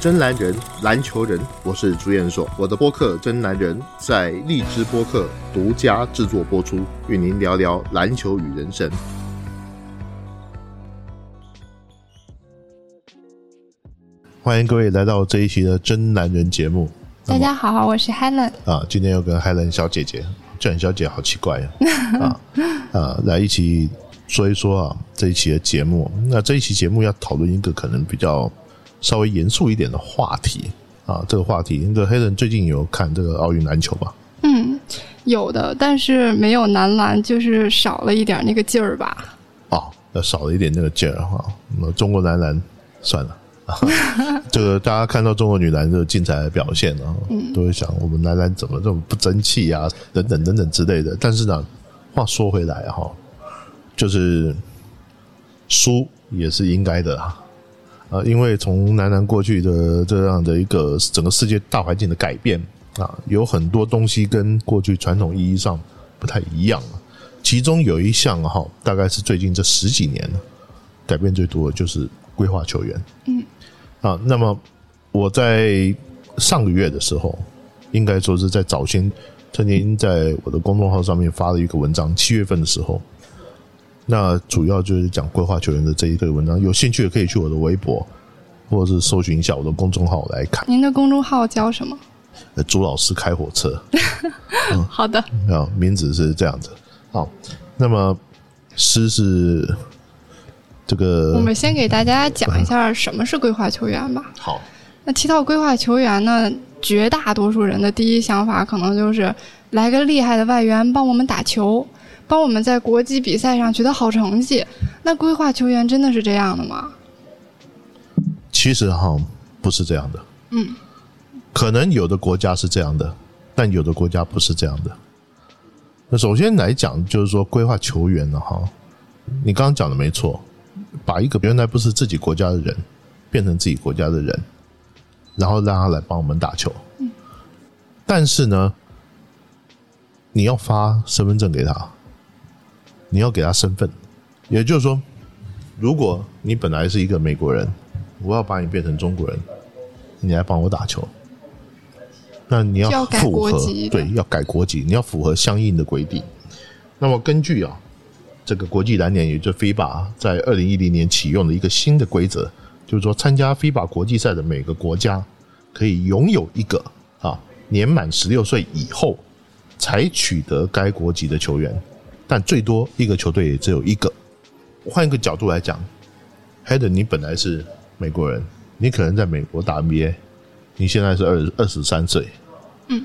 真男人，篮球人，我是朱彦硕。我的播客《真男人》在荔枝播客独家制作播出，与您聊聊篮球与人生。欢迎各位来到这一期的《真男人》节目。大家好，我是 Helen 啊，今天又跟 Helen 小姐姐，叫你小姐好奇怪呀啊 啊，来一起说一说啊这一期的节目。那这一期节目要讨论一个可能比较稍微严肃一点的话题啊，这个话题，那个 Helen 最近有看这个奥运篮球吧？嗯，有的，但是没有男篮，就是少了一点那个劲儿吧。哦，要少了一点那个劲儿哈。那中国男篮算了。这个大家看到中国女篮这个精彩的表现啊，都会想我们男篮怎么这么不争气啊，等等等等之类的。但是呢，话说回来哈，就是输也是应该的啊，啊，因为从男篮过去的这样的一个整个世界大环境的改变啊，有很多东西跟过去传统意义上不太一样了。其中有一项哈，大概是最近这十几年改变最多的就是规划球员。嗯。啊，那么我在上个月的时候，应该说是在早先曾经在我的公众号上面发了一个文章，七月份的时候，那主要就是讲规划球员的这一个文章。有兴趣的可以去我的微博，或者是搜寻一下我的公众号来看。您的公众号叫什么？呃，朱老师开火车。好的。啊，名字是这样子。好，那么诗是。这个，我们先给大家讲一下什么是规划球员吧。好，那提到规划球员呢，绝大多数人的第一想法可能就是来个厉害的外援帮我们打球，帮我们在国际比赛上取得好成绩。那规划球员真的是这样的吗？其实哈，不是这样的。嗯，可能有的国家是这样的，但有的国家不是这样的。那首先来讲，就是说规划球员呢，哈，你刚刚讲的没错。把一个原来不是自己国家的人变成自己国家的人，然后让他来帮我们打球。嗯，但是呢，你要发身份证给他，你要给他身份。也就是说，如果你本来是一个美国人，我要把你变成中国人，你来帮我打球，那你要符合对要改国籍，你要符合相应的规定。那么根据啊。这个国际篮联，也就 FIBA，在二零一零年启用的一个新的规则，就是说，参加 FIBA 国际赛的每个国家可以拥有一个啊年满十六岁以后才取得该国籍的球员，但最多一个球队也只有一个。换一个角度来讲 h e d 你本来是美国人，你可能在美国打 NBA，你现在是二二十三岁，嗯，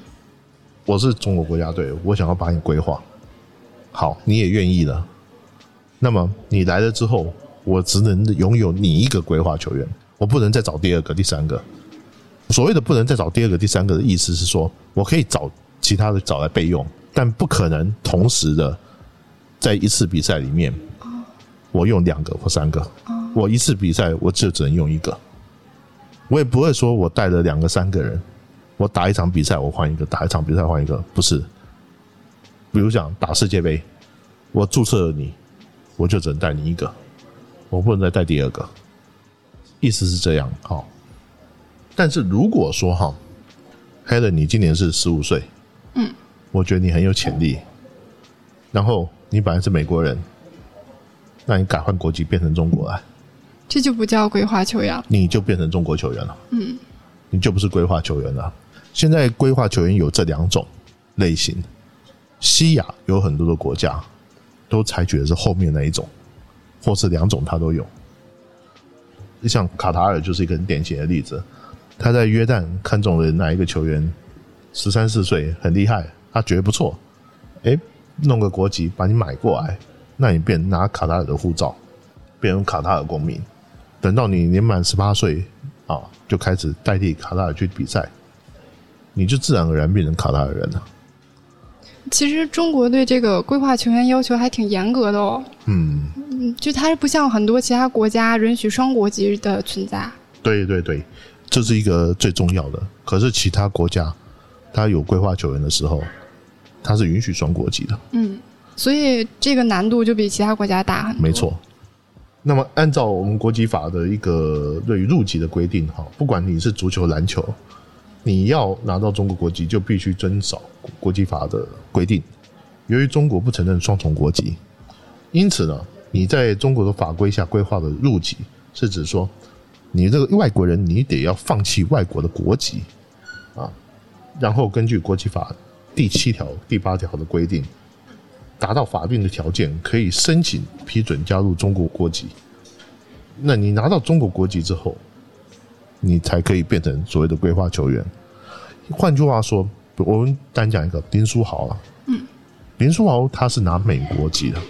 我是中国国家队，我想要把你规划好，你也愿意了。那么你来了之后，我只能拥有你一个规划球员，我不能再找第二个、第三个。所谓的不能再找第二个、第三个的意思是说，我可以找其他的找来备用，但不可能同时的在一次比赛里面，我用两个或三个。我一次比赛我就只能用一个，我也不会说我带了两个、三个人，我打一场比赛我换一个，打一场比赛换一个，不是。比如讲打世界杯，我注册了你。我就只能带你一个，我不能再带第二个。意思是这样，好。但是如果说哈，Helen，你今年是十五岁，嗯，我觉得你很有潜力。然后你本来是美国人，那你改换国籍变成中国来，这就不叫规划球员，你就变成中国球员了。嗯，你就不是规划球员了。现在规划球员有这两种类型，西亚有很多的国家。都采取的是后面那一种，或是两种，他都有。像卡塔尔就是一个很典型的例子，他在约旦看中了哪一个球员，十三四岁很厉害，他觉得不错，哎，弄个国籍把你买过来，那你变拿卡塔尔的护照，变成卡塔尔公民，等到你年满十八岁啊，就开始代替卡塔尔去比赛，你就自然而然变成卡塔尔人了。其实中国对这个规划球员要求还挺严格的哦。嗯，就它是不像很多其他国家允许双国籍的存在。对对对，这是一个最重要的。可是其他国家，它有规划球员的时候，它是允许双国籍的。嗯，所以这个难度就比其他国家大很多。没错，那么按照我们国籍法的一个对于入籍的规定，哈，不管你是足球、篮球，你要拿到中国国籍，就必须遵守国籍法的规定。由于中国不承认双重国籍，因此呢，你在中国的法规下规划的入籍，是指说你这个外国人，你得要放弃外国的国籍啊，然后根据国籍法第七条、第八条的规定。达到法定的条件，可以申请批准加入中国国籍。那你拿到中国国籍之后，你才可以变成所谓的规划球员。换句话说，我们单讲一个林书豪啊，嗯，林书豪他是拿美国籍的，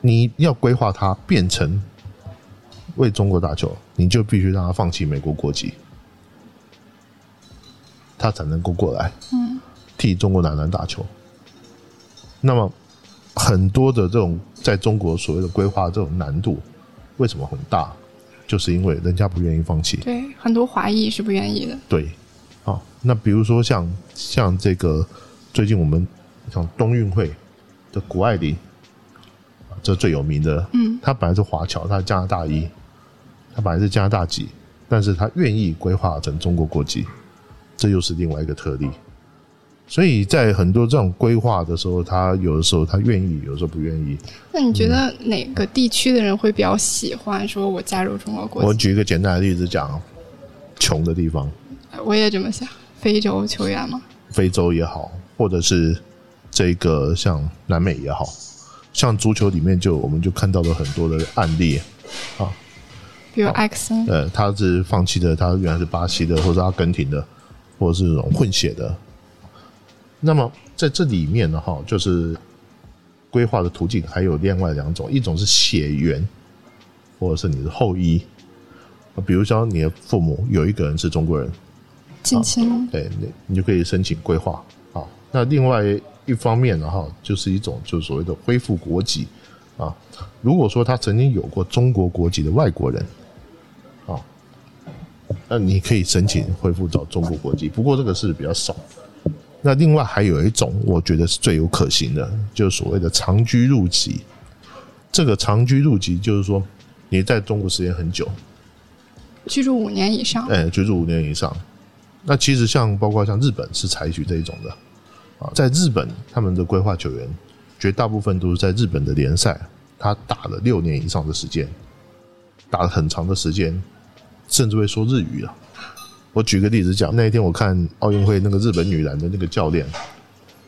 你要规划他变成为中国打球，你就必须让他放弃美国国籍，他才能够过来，嗯，替中国男篮打球。那么，很多的这种在中国所谓的规划这种难度，为什么很大？就是因为人家不愿意放弃。对，很多华裔是不愿意的。对，啊，那比如说像像这个最近我们像冬运会的谷爱凌，这最有名的，嗯，他本来是华侨，他是加拿大裔，他本来是加拿大籍，但是他愿意规划成中国国籍，这又是另外一个特例。所以在很多这种规划的时候，他有的时候他愿意，有的时候不愿意。那你觉得哪个地区的人会比较喜欢说我加入中国国籍？我举一个简单的例子讲，穷的地方。我也这么想，非洲球员吗？非洲也好，或者是这个像南美也好，像足球里面就我们就看到了很多的案例啊，比如埃克森，呃，他是放弃的，他原来是巴西的，或者阿根廷的，或者是这种混血的。那么在这里面呢，哈，就是规划的途径还有另外两种，一种是血缘，或者是你的后裔，比如说你的父母有一个人是中国人，近亲，对，你你就可以申请规划。啊，那另外一方面呢，哈，就是一种就是所谓的恢复国籍啊。如果说他曾经有过中国国籍的外国人，啊，那你可以申请恢复到中国国籍，不过这个是比较少。那另外还有一种，我觉得是最有可行的，就是所谓的长居入籍。这个长居入籍就是说，你在中国时间很久，居住五年以上。哎，居住五年以上。那其实像包括像日本是采取这一种的啊，在日本他们的规划球员绝大部分都是在日本的联赛，他打了六年以上的时间，打了很长的时间，甚至会说日语了。我举个例子讲，那一天我看奥运会那个日本女篮的那个教练，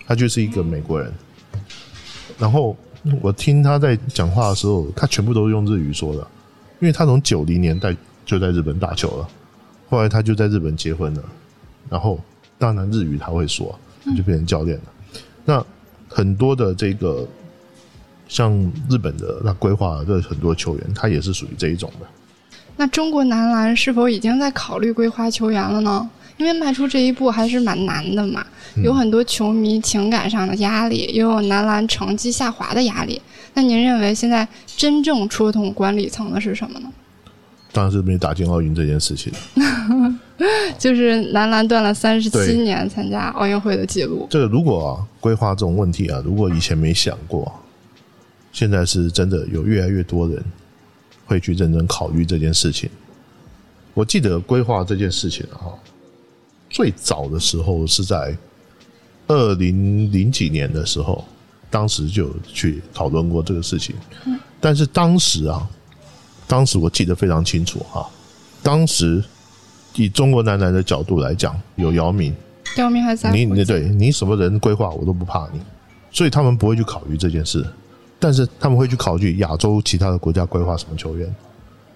他就是一个美国人。然后我听他在讲话的时候，他全部都是用日语说的，因为他从九零年代就在日本打球了，后来他就在日本结婚了，然后当然日语他会说，他就变成教练了。那很多的这个像日本的那规划的很多球员，他也是属于这一种的。那中国男篮是否已经在考虑规划球员了呢？因为迈出这一步还是蛮难的嘛，有很多球迷情感上的压力，也有男篮成绩下滑的压力。那您认为现在真正戳痛管理层的是什么呢？当然是没打进奥运这件事情。就是男篮断了三十七年参加奥运会的记录。这个如果规划这种问题啊，如果以前没想过，现在是真的有越来越多人。会去认真考虑这件事情。我记得规划这件事情啊，最早的时候是在二零零几年的时候，当时就去讨论过这个事情。但是当时啊，当时我记得非常清楚哈，当时以中国男篮的角度来讲，有姚明，姚明还在，你你对你什么人规划我都不怕你，所以他们不会去考虑这件事。但是他们会去考虑亚洲其他的国家规划什么球员。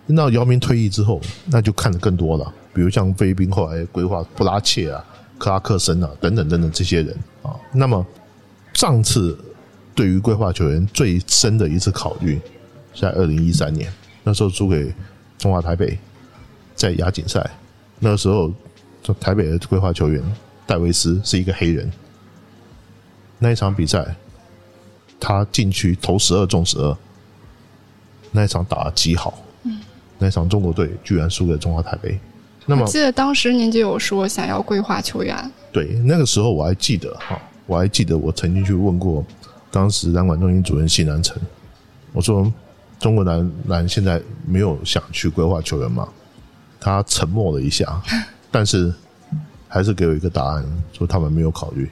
那姚明退役之后，那就看的更多了，比如像菲律宾后来规划布拉切啊、克拉克森啊等等等等这些人啊。那么上次对于规划球员最深的一次考虑，在二零一三年，那时候输给中华台北，在亚锦赛，那时候台北的规划球员戴维斯是一个黑人，那一场比赛。他进去投十二中十二，那一场打的极好。嗯，那一场中国队居然输给中华台北。那么，记得当时您就有说想要规划球员。对，那个时候我还记得哈，我还记得我曾经去问过当时篮管中心主任谢南成，我说中国男篮现在没有想去规划球员吗？他沉默了一下，但是还是给我一个答案，说他们没有考虑。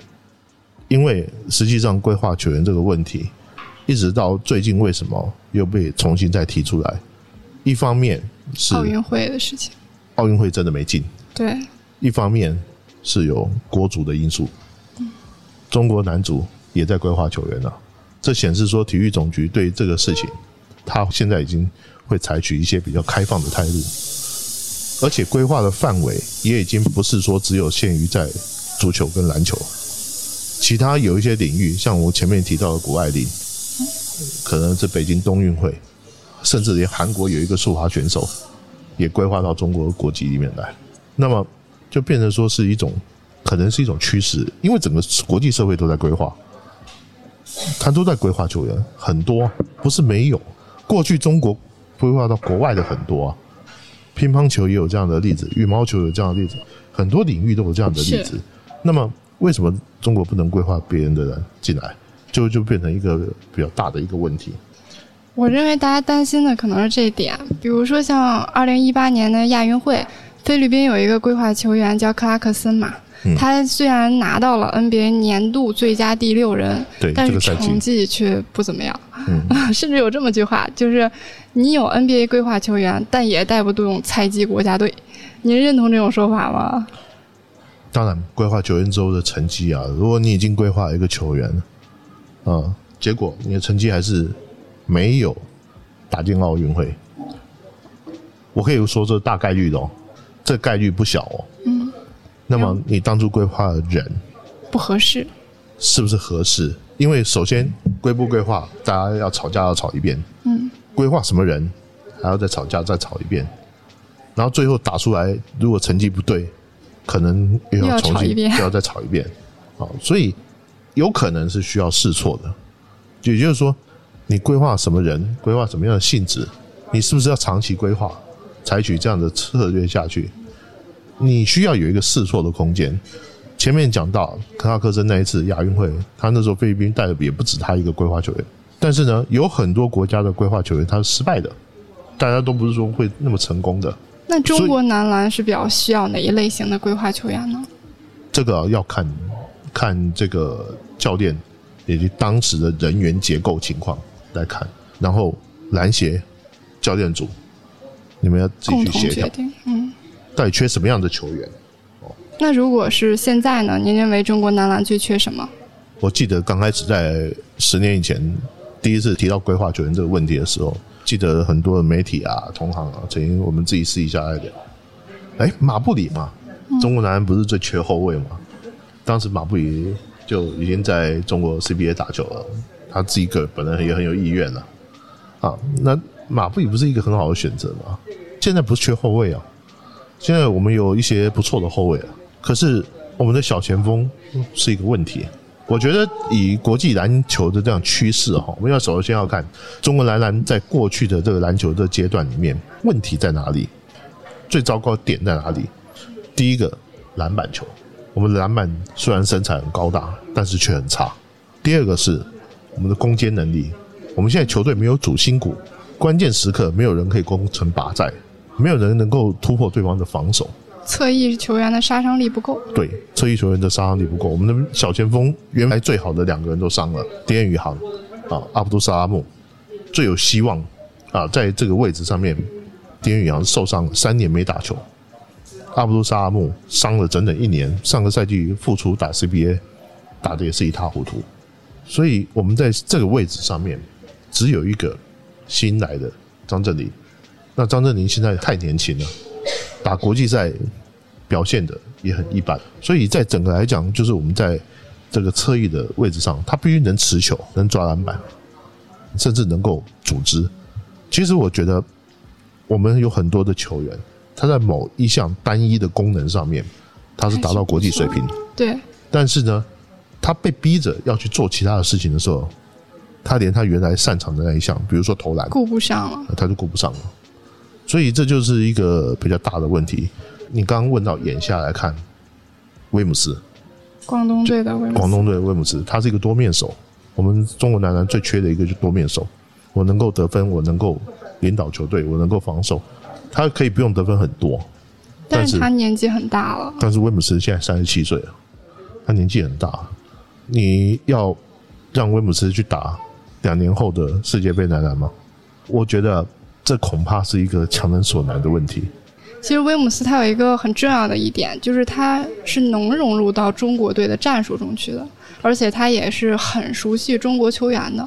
因为实际上规划球员这个问题，一直到最近为什么又被重新再提出来？一方面是奥运会的事情，奥运会真的没进；对，一方面是有国足的因素，中国男足也在规划球员了。这显示说，体育总局对这个事情，他现在已经会采取一些比较开放的态度，而且规划的范围也已经不是说只有限于在足球跟篮球。其他有一些领域，像我前面提到的谷爱凌，可能是北京冬运会，甚至连韩国有一个速滑选手，也规划到中国国籍里面来。那么就变成说是一种，可能是一种趋势，因为整个国际社会都在规划，他都在规划球员，很多不是没有。过去中国规划到国外的很多啊，乒乓球也有这样的例子，羽毛球有这样的例子，很多领域都有这样的例子。那么。为什么中国不能规划别人的人进来，就就变成一个比较大的一个问题？我认为大家担心的可能是这一点，比如说像二零一八年的亚运会，菲律宾有一个规划球员叫克拉克森嘛，他虽然拿到了 NBA 年度最佳第六人，但是成绩却不怎么样，甚至有这么句话，就是你有 NBA 规划球员，但也带不动菜鸡国家队。您认同这种说法吗？当然，规划球员之后的成绩啊，如果你已经规划一个球员，啊，结果你的成绩还是没有打进奥运会，我可以说这大概率的哦，这概率不小哦。嗯。那么你当初规划的人不合适，是不是合适？因为首先规不规划，大家要吵架要吵一遍。嗯。规划什么人，还要再吵架再吵一遍，然后最后打出来，如果成绩不对。可能又要重新又要再炒一遍，啊，所以有可能是需要试错的。也就是说，你规划什么人，规划什么样的性质，你是不是要长期规划，采取这样的策略下去？你需要有一个试错的空间。前面讲到克拉克森那一次亚运会，他那时候菲律宾带的也不止他一个规划球员，但是呢，有很多国家的规划球员他是失败的，大家都不是说会那么成功的。那中国男篮是比较需要哪一类型的规划球员呢？这个要看看这个教练以及当时的人员结构情况来看，然后篮协教练组你们要自己去协调。嗯，到底缺什么样的球员？哦，那如果是现在呢？您认为中国男篮最缺什么？我记得刚开始在十年以前第一次提到规划球员这个问题的时候。记得很多的媒体啊、同行啊，曾经我们自己私底下来聊。哎，马布里嘛，中国男篮不是最缺后卫吗？当时马布里就已经在中国 CBA 打球了，他自己个本人也很有意愿了。啊，那马布里不是一个很好的选择吗？现在不是缺后卫啊，现在我们有一些不错的后卫啊，可是我们的小前锋是一个问题。我觉得以国际篮球的这样趋势哈，我们要首先要看中国男篮在过去的这个篮球的阶段里面问题在哪里，最糟糕点在哪里？第一个篮板球，我们的篮板虽然身材很高大，但是却很差。第二个是我们的攻坚能力，我们现在球队没有主心骨，关键时刻没有人可以攻城拔寨，没有人能够突破对方的防守。侧翼球员的杀伤力不够，对，侧翼球员的杀伤力不够。我们的小前锋原来最好的两个人都伤了，丁宇航啊，阿卜杜萨拉木最有希望啊，在这个位置上面，丁宇航受伤三年没打球，阿布杜萨拉木伤了整整一年，上个赛季复出打 CBA，打的也是一塌糊涂。所以我们在这个位置上面只有一个新来的张镇麟，那张镇麟现在太年轻了，打国际赛。表现的也很一般，所以在整个来讲，就是我们在这个侧翼的位置上，他必须能持球、能抓篮板，甚至能够组织。其实我觉得，我们有很多的球员，他在某一项单一的功能上面，他是达到国际水平。对。但是呢，他被逼着要去做其他的事情的时候，他连他原来擅长的那一项，比如说投篮，顾不上了，他就顾不上了。所以这就是一个比较大的问题。你刚刚问到眼下来看，威姆斯，广东队的威姆，广东队的威姆斯，他是一个多面手。我们中国男篮最缺的一个就多面手，我能够得分，我能够领导球队，我能够防守，他可以不用得分很多，但是他年纪很大了，但是威姆斯现在三十七岁了，他年纪很大，你要让威姆斯去打两年后的世界杯男篮吗？我觉得这恐怕是一个强人所难的问题。其实威姆斯他有一个很重要的一点，就是他是能融入到中国队的战术中去的，而且他也是很熟悉中国球员的，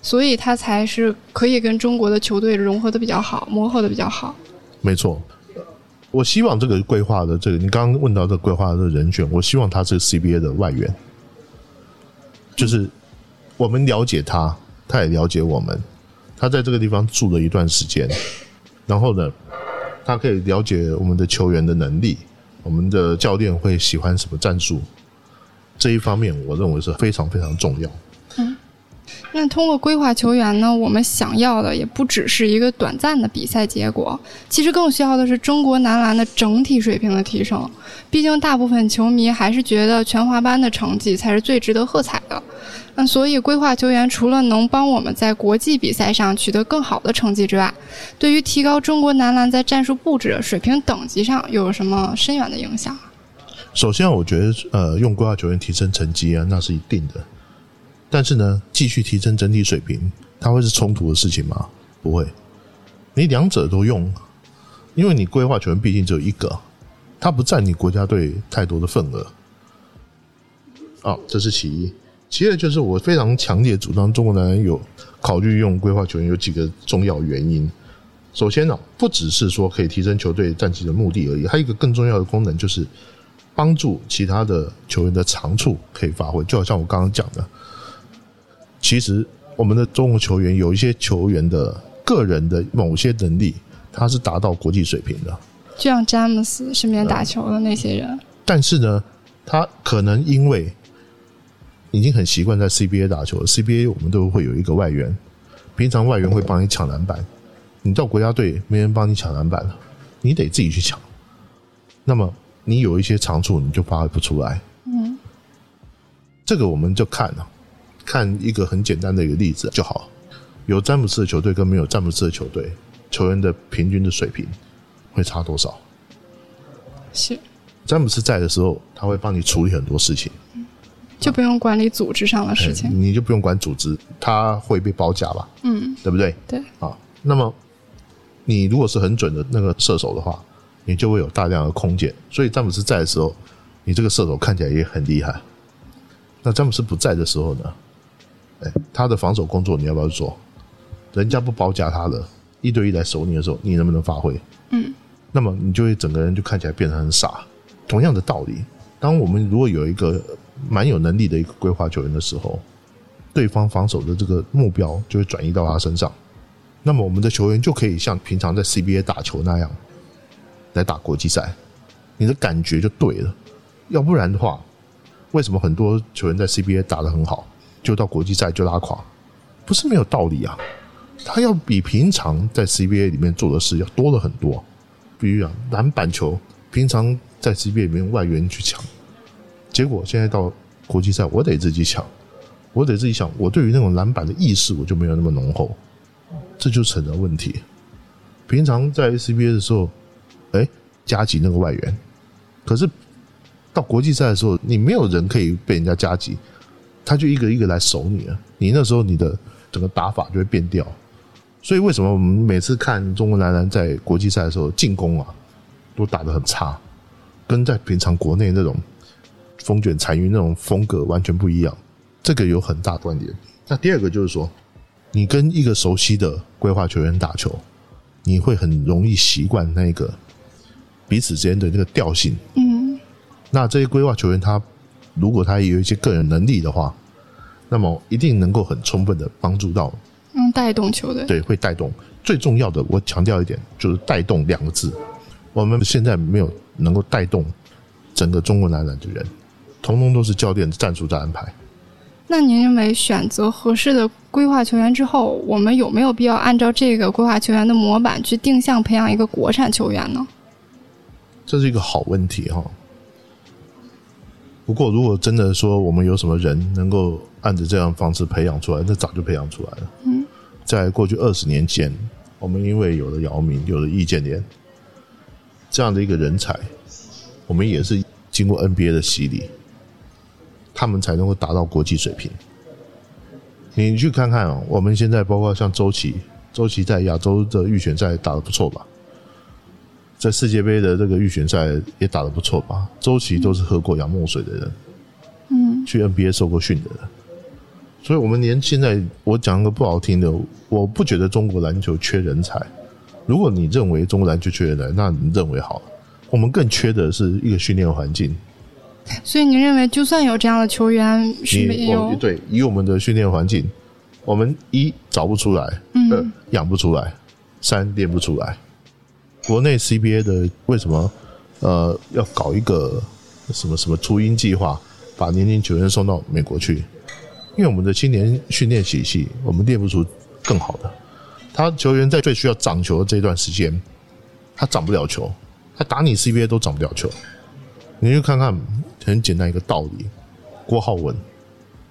所以他才是可以跟中国的球队融合的比较好，磨合的比较好。没错，我希望这个规划的这个，你刚刚问到这个规划的人选，我希望他是 CBA 的外援，就是我们了解他，他也了解我们，他在这个地方住了一段时间，然后呢，他可以了解我们的球员的能力，我们的教练会喜欢什么战术，这一方面我认为是非常非常重要。那通过规划球员呢，我们想要的也不只是一个短暂的比赛结果，其实更需要的是中国男篮的整体水平的提升。毕竟大部分球迷还是觉得全华班的成绩才是最值得喝彩的。那所以规划球员除了能帮我们在国际比赛上取得更好的成绩之外，对于提高中国男篮在战术布置、水平等级上又有什么深远的影响？首先，我觉得呃，用规划球员提升成绩啊，那是一定的。但是呢，继续提升整体水平，它会是冲突的事情吗？不会。你两者都用，因为你规划球员毕竟只有一个，它不占你国家队太多的份额。哦，这是其一。其二就是我非常强烈主张中国男篮有考虑用规划球员有几个重要原因。首先呢、不只是说可以提升球队战绩的目的而已，还有一个更重要的功能就是帮助其他的球员的长处可以发挥。就好像我刚刚讲的，其实我们的中国球员有一些球员的个人的某些能力，他是达到国际水平的，就像詹姆斯身边打球的那些人，但是呢，他可能因为已经很习惯在 CBA 打球了，CBA 我们都会有一个外援，平常外援会帮你抢篮板，你到国家队没人帮你抢篮板了，你得自己去抢。那么你有一些长处，你就发挥不出来。嗯，这个我们就看了，看一个很简单的一个例子就好。有詹姆斯的球队跟没有詹姆斯的球队，球员的平均的水平会差多少？是詹姆斯在的时候，他会帮你处理很多事情，就不用管理组织上的事情。哎你就不用管组织，他会被包夹吧，嗯，对不对？对，啊，那么你如果是很准的那个射手的话，你就会有大量的空间。所以詹姆斯在的时候，你这个射手看起来也很厉害。那詹姆斯不在的时候呢？哎，他的防守工作你要不要做？人家不包夹他的，一对一来守你的时候，你能不能发挥？嗯，那么你就会整个人就看起来变得很傻。同样的道理，当我们如果有一个蛮有能力的一个规划球员的时候，对方防守的这个目标就会转移到他身上。那么我们的球员就可以像平常在 CBA 打球那样来打国际赛，你的感觉就对了。要不然的话，为什么很多球员在 CBA 打得很好，就到国际赛就拉垮？不是没有道理啊。他要比平常在 CBA 里面做的事要多了很多。比如讲篮板球，平常在 CBA 里面外援去抢，结果现在到国际赛，我得自己抢，我得自己想，我对于那种篮板的意识我就没有那么浓厚，这就成了问题。平常在 CBA 的时候，哎，加急那个外援，可是到国际赛的时候，你没有人可以被人家加急，他就一个一个来守你了，你那时候你的整个打法就会变掉。所以为什么我们每次看中国男篮在国际赛的时候进攻啊，都打得很差，跟在平常国内那种风卷残云那种风格完全不一样，这个有很大关联。那第二个就是说，你跟一个熟悉的规划球员打球，你会很容易习惯那个彼此之间的那个调性。嗯，那这些规划球员他如果他也有一些个人能力的话，那么一定能够很充分的帮助到嗯，带动球队。对，会带动。最重要的，我强调一点，就是“带动”两个字。我们现在没有能够带动整个中国男篮的人，通通都是教练的战术在安排。那您认为选择合适的规划球员之后，我们有没有必要按照这个规划球员的模板去定向培养一个国产球员呢？这是一个好问题哈。不过，如果真的说我们有什么人能够按着这样方式培养出来，那早就培养出来了。嗯，在过去二十年间，我们因为有了姚明，有了易建联这样的一个人才，我们也是经过 NBA 的洗礼，他们才能够达到国际水平。你去看看哦，我们现在包括像周琦，周琦在亚洲的预选赛打的不错吧？在世界杯的这个预选赛也打得不错吧？周琦都是喝过洋墨水的人，嗯，去 NBA 受过训的人，所以我们连现在我讲个不好听的，我不觉得中国篮球缺人才。如果你认为中国篮球缺人才，那你认为好了。我们更缺的是一个训练环境。所以你认为，就算有这样的球员，是没有对以我们的训练环境，我们一找不出来，二嗯养不出来，三练不出来。国内 CBA 的为什么呃要搞一个什么什么雏鹰计划，把年轻球员送到美国去？因为我们的青年训练体系，我们练不出更好的。他球员在最需要长球的这段时间，他长不了球，他打你 CBA 都长不了球。你去看看很简单一个道理，郭浩文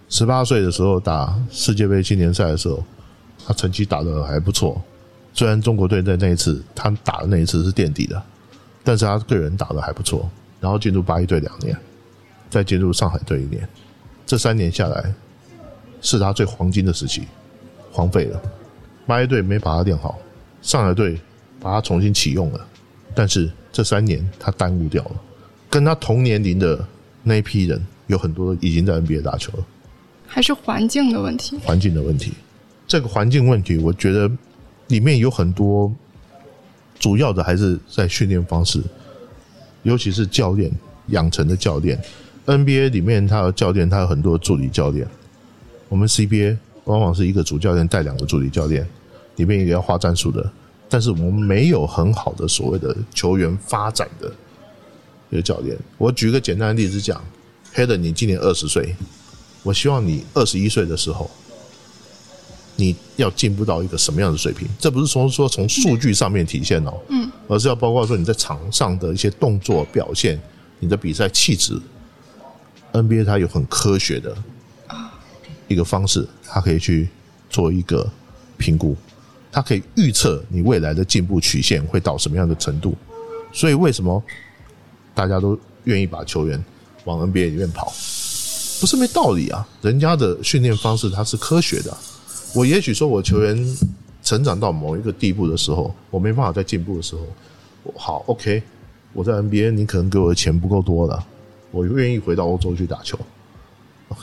十八岁的时候打世界杯青年赛的时候，他成绩打得还不错。虽然中国队在那一次他打的那一次是垫底的，但是他个人打的还不错。然后进入八一队两年，再进入上海队一年，这三年下来是他最黄金的时期，荒废了。八一队没把他练好，上海队把他重新启用了，但是这三年他耽误掉了。跟他同年龄的那一批人，有很多已经在 NBA 打球了。还是环境的问题？环境的问题。这个环境问题，我觉得里面有很多主要的还是在训练方式，尤其是教练养成的教练。NBA 里面他的教练，他有很多助理教练。我们 CBA 往往是一个主教练带两个助理教练，里面一个要画战术的，但是我们没有很好的所谓的球员发展的一个教练。我举个简单的例子讲 h e d e n 你今年二十岁，我希望你二十一岁的时候，你要进步到一个什么样的水平？这不是从说从数据上面体现哦，嗯，而是要包括说你在场上的一些动作表现，你的比赛气质。NBA 它有很科学的一个方式，它可以去做一个评估，它可以预测你未来的进步曲线会到什么样的程度。所以为什么大家都愿意把球员往 NBA 里面跑？不是没道理啊！人家的训练方式它是科学的。我也许说我球员成长到某一个地步的时候，我没办法再进步的时候，好 OK，我在 NBA 你可能给我的钱不够多了，我愿意回到欧洲去打球。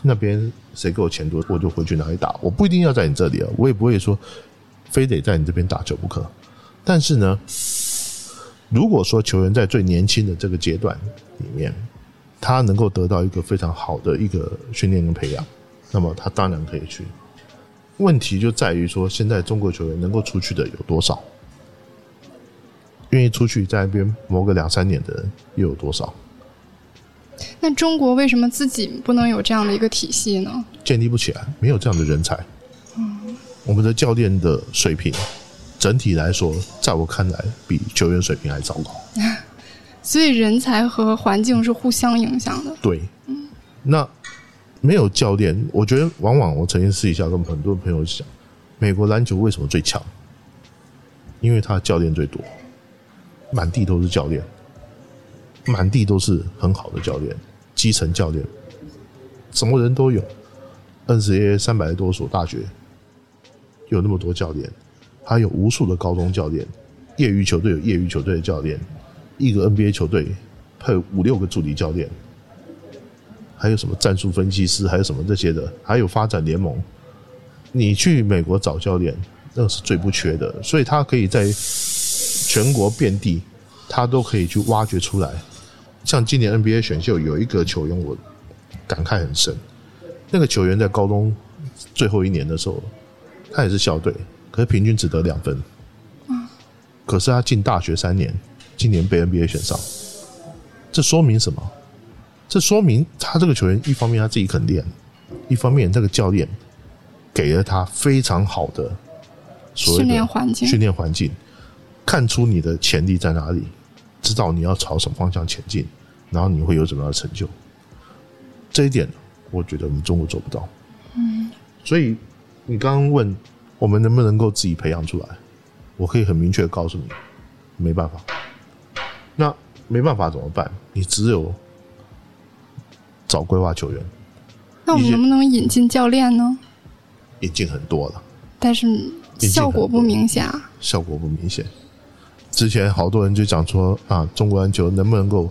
那边谁给我钱多，我就回去哪里打。我不一定要在你这里啊，我也不会说非得在你这边打球不可。但是呢，如果说球员在最年轻的这个阶段里面，他能够得到一个非常好的一个训练跟培养，那么他当然可以去。问题就在于说，现在中国球员能够出去的有多少？愿意出去在那边磨个两三年的人又有多少？那中国为什么自己不能有这样的一个体系呢？建立不起来，没有这样的人才。我们的教练的水平，整体来说，在我看来，比球员水平还糟糕。所以人才和环境是互相影响的。对，那没有教练，我觉得往往我曾经私底下跟很多朋友讲，美国篮球为什么最强？因为他教练最多，满地都是教练，满地都是很好的教练，基层教练，什么人都有。NCAA 三百多所大学，有那么多教练，还有无数的高中教练，业余球队有业余球队的教练，一个 NBA 球队配五六个助理教练，还有什么战术分析师，还有什么这些的，还有发展联盟。你去美国找教练，那是最不缺的，所以他可以在全国遍地，他都可以去挖掘出来。像今年 NBA 选秀有一个球员，我感慨很深。那个球员在高中最后一年的时候，他也是校队，可是平均只得两分。可是他进大学三年，今年被 NBA 选上，这说明什么？这说明他这个球员一方面他自己肯练，一方面这个教练给了他非常好的所谓的训练环境训练环境，看出你的潜力在哪里，知道你要朝什么方向前进，然后你会有怎么样的成就。这一点，我觉得我们中国做不到。嗯，所以你刚刚问我们能不能够自己培养出来？我可以很明确的告诉你，没办法。那没办法怎么办？你只有找规划球员。那我们能不能引进教练呢？引进很多了，但是效果不明显啊。效果不明显。之前好多人就讲说啊，中国篮球能不能够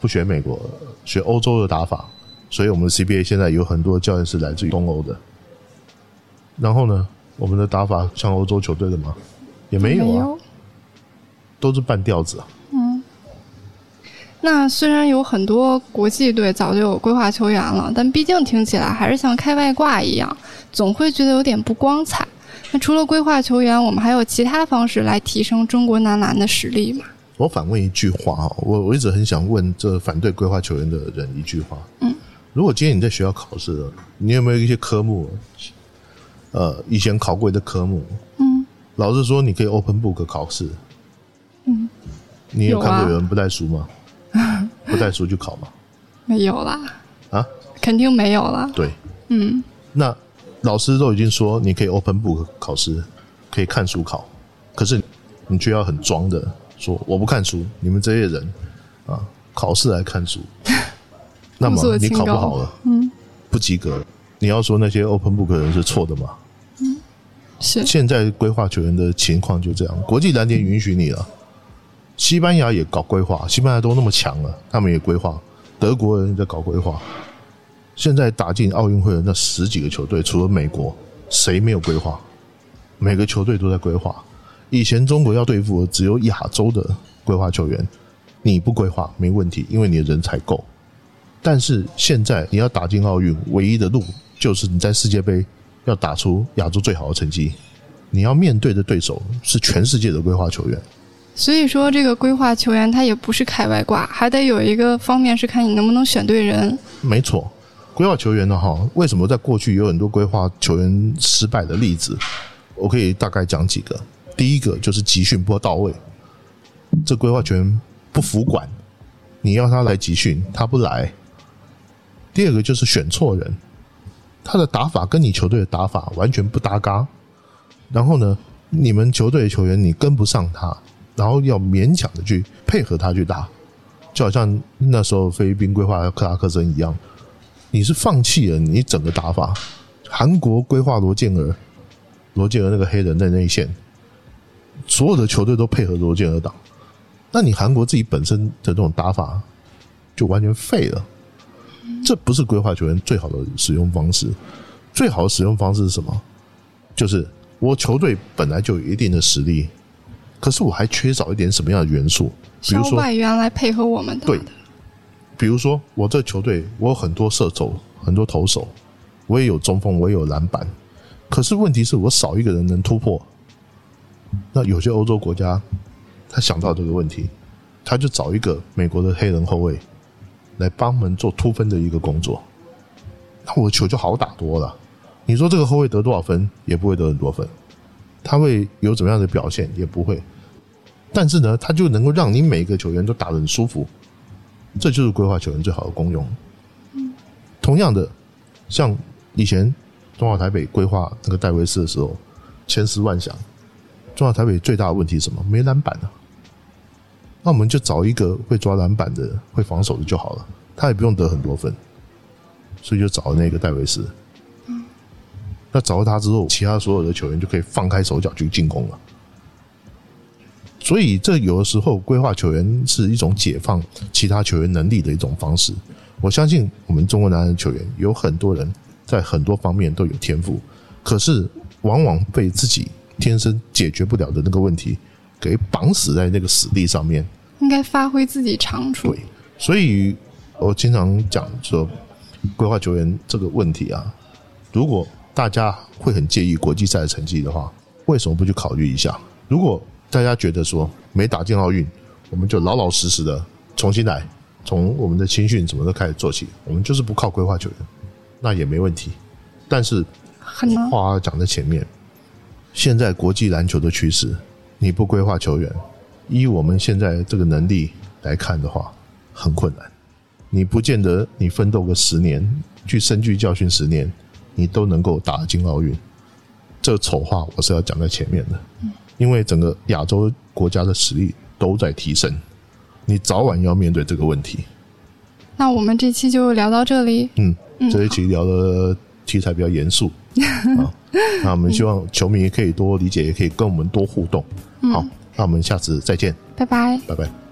不学美国，学欧洲的打法？所以我们的 CBA 现在有很多教练是来自于东欧的。然后呢，我们的打法像欧洲球队的吗？也没有啊，都是半吊子啊。嗯。那虽然有很多国际队早就有规划球员了，但毕竟听起来还是像开外挂一样，总会觉得有点不光彩。那除了规划球员，我们还有其他方式来提升中国男篮的实力吗？我反问一句话啊，我我一直很想问这反对规划球员的人一句话。嗯。如果今天你在学校考试，你有没有一些科目，呃，以前考过的科目？嗯。老师说你可以 open book 考试。嗯。你有看过有人不带书吗？不带书去考吗？没有啦。啊？肯定没有啦。对。嗯。那。老师都已经说你可以 open book 考试，可以看书考，可是你却要很装的说我不看书，你们这些人啊，考试来看书，那么你考不好了，嗯，不及格，你要说那些 open book 的人是错的吗？嗯，是。现在规划球员的情况就这样，国际篮联允许你了，西班牙也搞规划，西班牙都那么强了，他们也规划，德国人在搞规划。现在打进奥运会的那十几个球队，除了美国，谁没有规划？每个球队都在规划。以前中国要对付的只有亚洲的规划球员，你不规划没问题，因为你的人才够。但是现在你要打进奥运，唯一的路就是你在世界杯要打出亚洲最好的成绩，你要面对的对手是全世界的规划球员。所以说，这个规划球员他也不是开外挂，还得有一个方面是看你能不能选对人。没错。规划球员呢？哈，为什么在过去有很多规划球员失败的例子？我可以大概讲几个。第一个就是集训不到位，这规划球员不服管，你要他来集训，他不来。第二个就是选错人，他的打法跟你球队的打法完全不搭嘎。然后呢，你们球队的球员你跟不上他，然后要勉强的去配合他去打，就好像那时候菲律宾规划克拉克森一样。你是放弃了你整个打法，韩国规划罗建尔，罗建尔那个黑人在内线，所有的球队都配合罗建尔打，那你韩国自己本身的这种打法就完全废了，这不是规划球员最好的使用方式。最好的使用方式是什么？就是我球队本来就有一定的实力，可是我还缺少一点什么样的元素，比如说外援来配合我们的。对。比如说，我这球队我有很多射手，很多投手，我也有中锋，我也有篮板。可是问题是我少一个人能突破。那有些欧洲国家，他想到这个问题，他就找一个美国的黑人后卫来帮忙做突分的一个工作。那我的球就好打多了。你说这个后卫得多少分，也不会得很多分。他会有怎么样的表现，也不会。但是呢，他就能够让你每个球员都打得很舒服。这就是规划球员最好的功用。同样的，像以前中华台北规划那个戴维斯的时候，千思万想，中华台北最大的问题是什么？没篮板啊。那我们就找一个会抓篮板的、会防守的就好了，他也不用得很多分，所以就找了那个戴维斯。那找到他之后，其他所有的球员就可以放开手脚去进攻了。所以，这有的时候规划球员是一种解放其他球员能力的一种方式。我相信我们中国男篮球员有很多人在很多方面都有天赋，可是往往被自己天生解决不了的那个问题给绑死在那个死地上面。应该发挥自己长处。对，所以我经常讲说，规划球员这个问题啊，如果大家会很介意国际赛的成绩的话，为什么不去考虑一下？如果大家觉得说没打进奥运，我们就老老实实的重新来，从我们的青训怎么都开始做起。我们就是不靠规划球员，那也没问题。但是话讲在前面，现在国际篮球的趋势，你不规划球员，依我们现在这个能力来看的话，很困难。你不见得你奋斗个十年，去深具教训十年，你都能够打进奥运。这丑话我是要讲在前面的，因为整个亚洲国家的实力都在提升，你早晚要面对这个问题。那我们这期就聊到这里。嗯，这一期聊的题材比较严肃 啊，那我们希望球迷可以多理解，也可以跟我们多互动。好，那我们下次再见，拜拜，拜拜。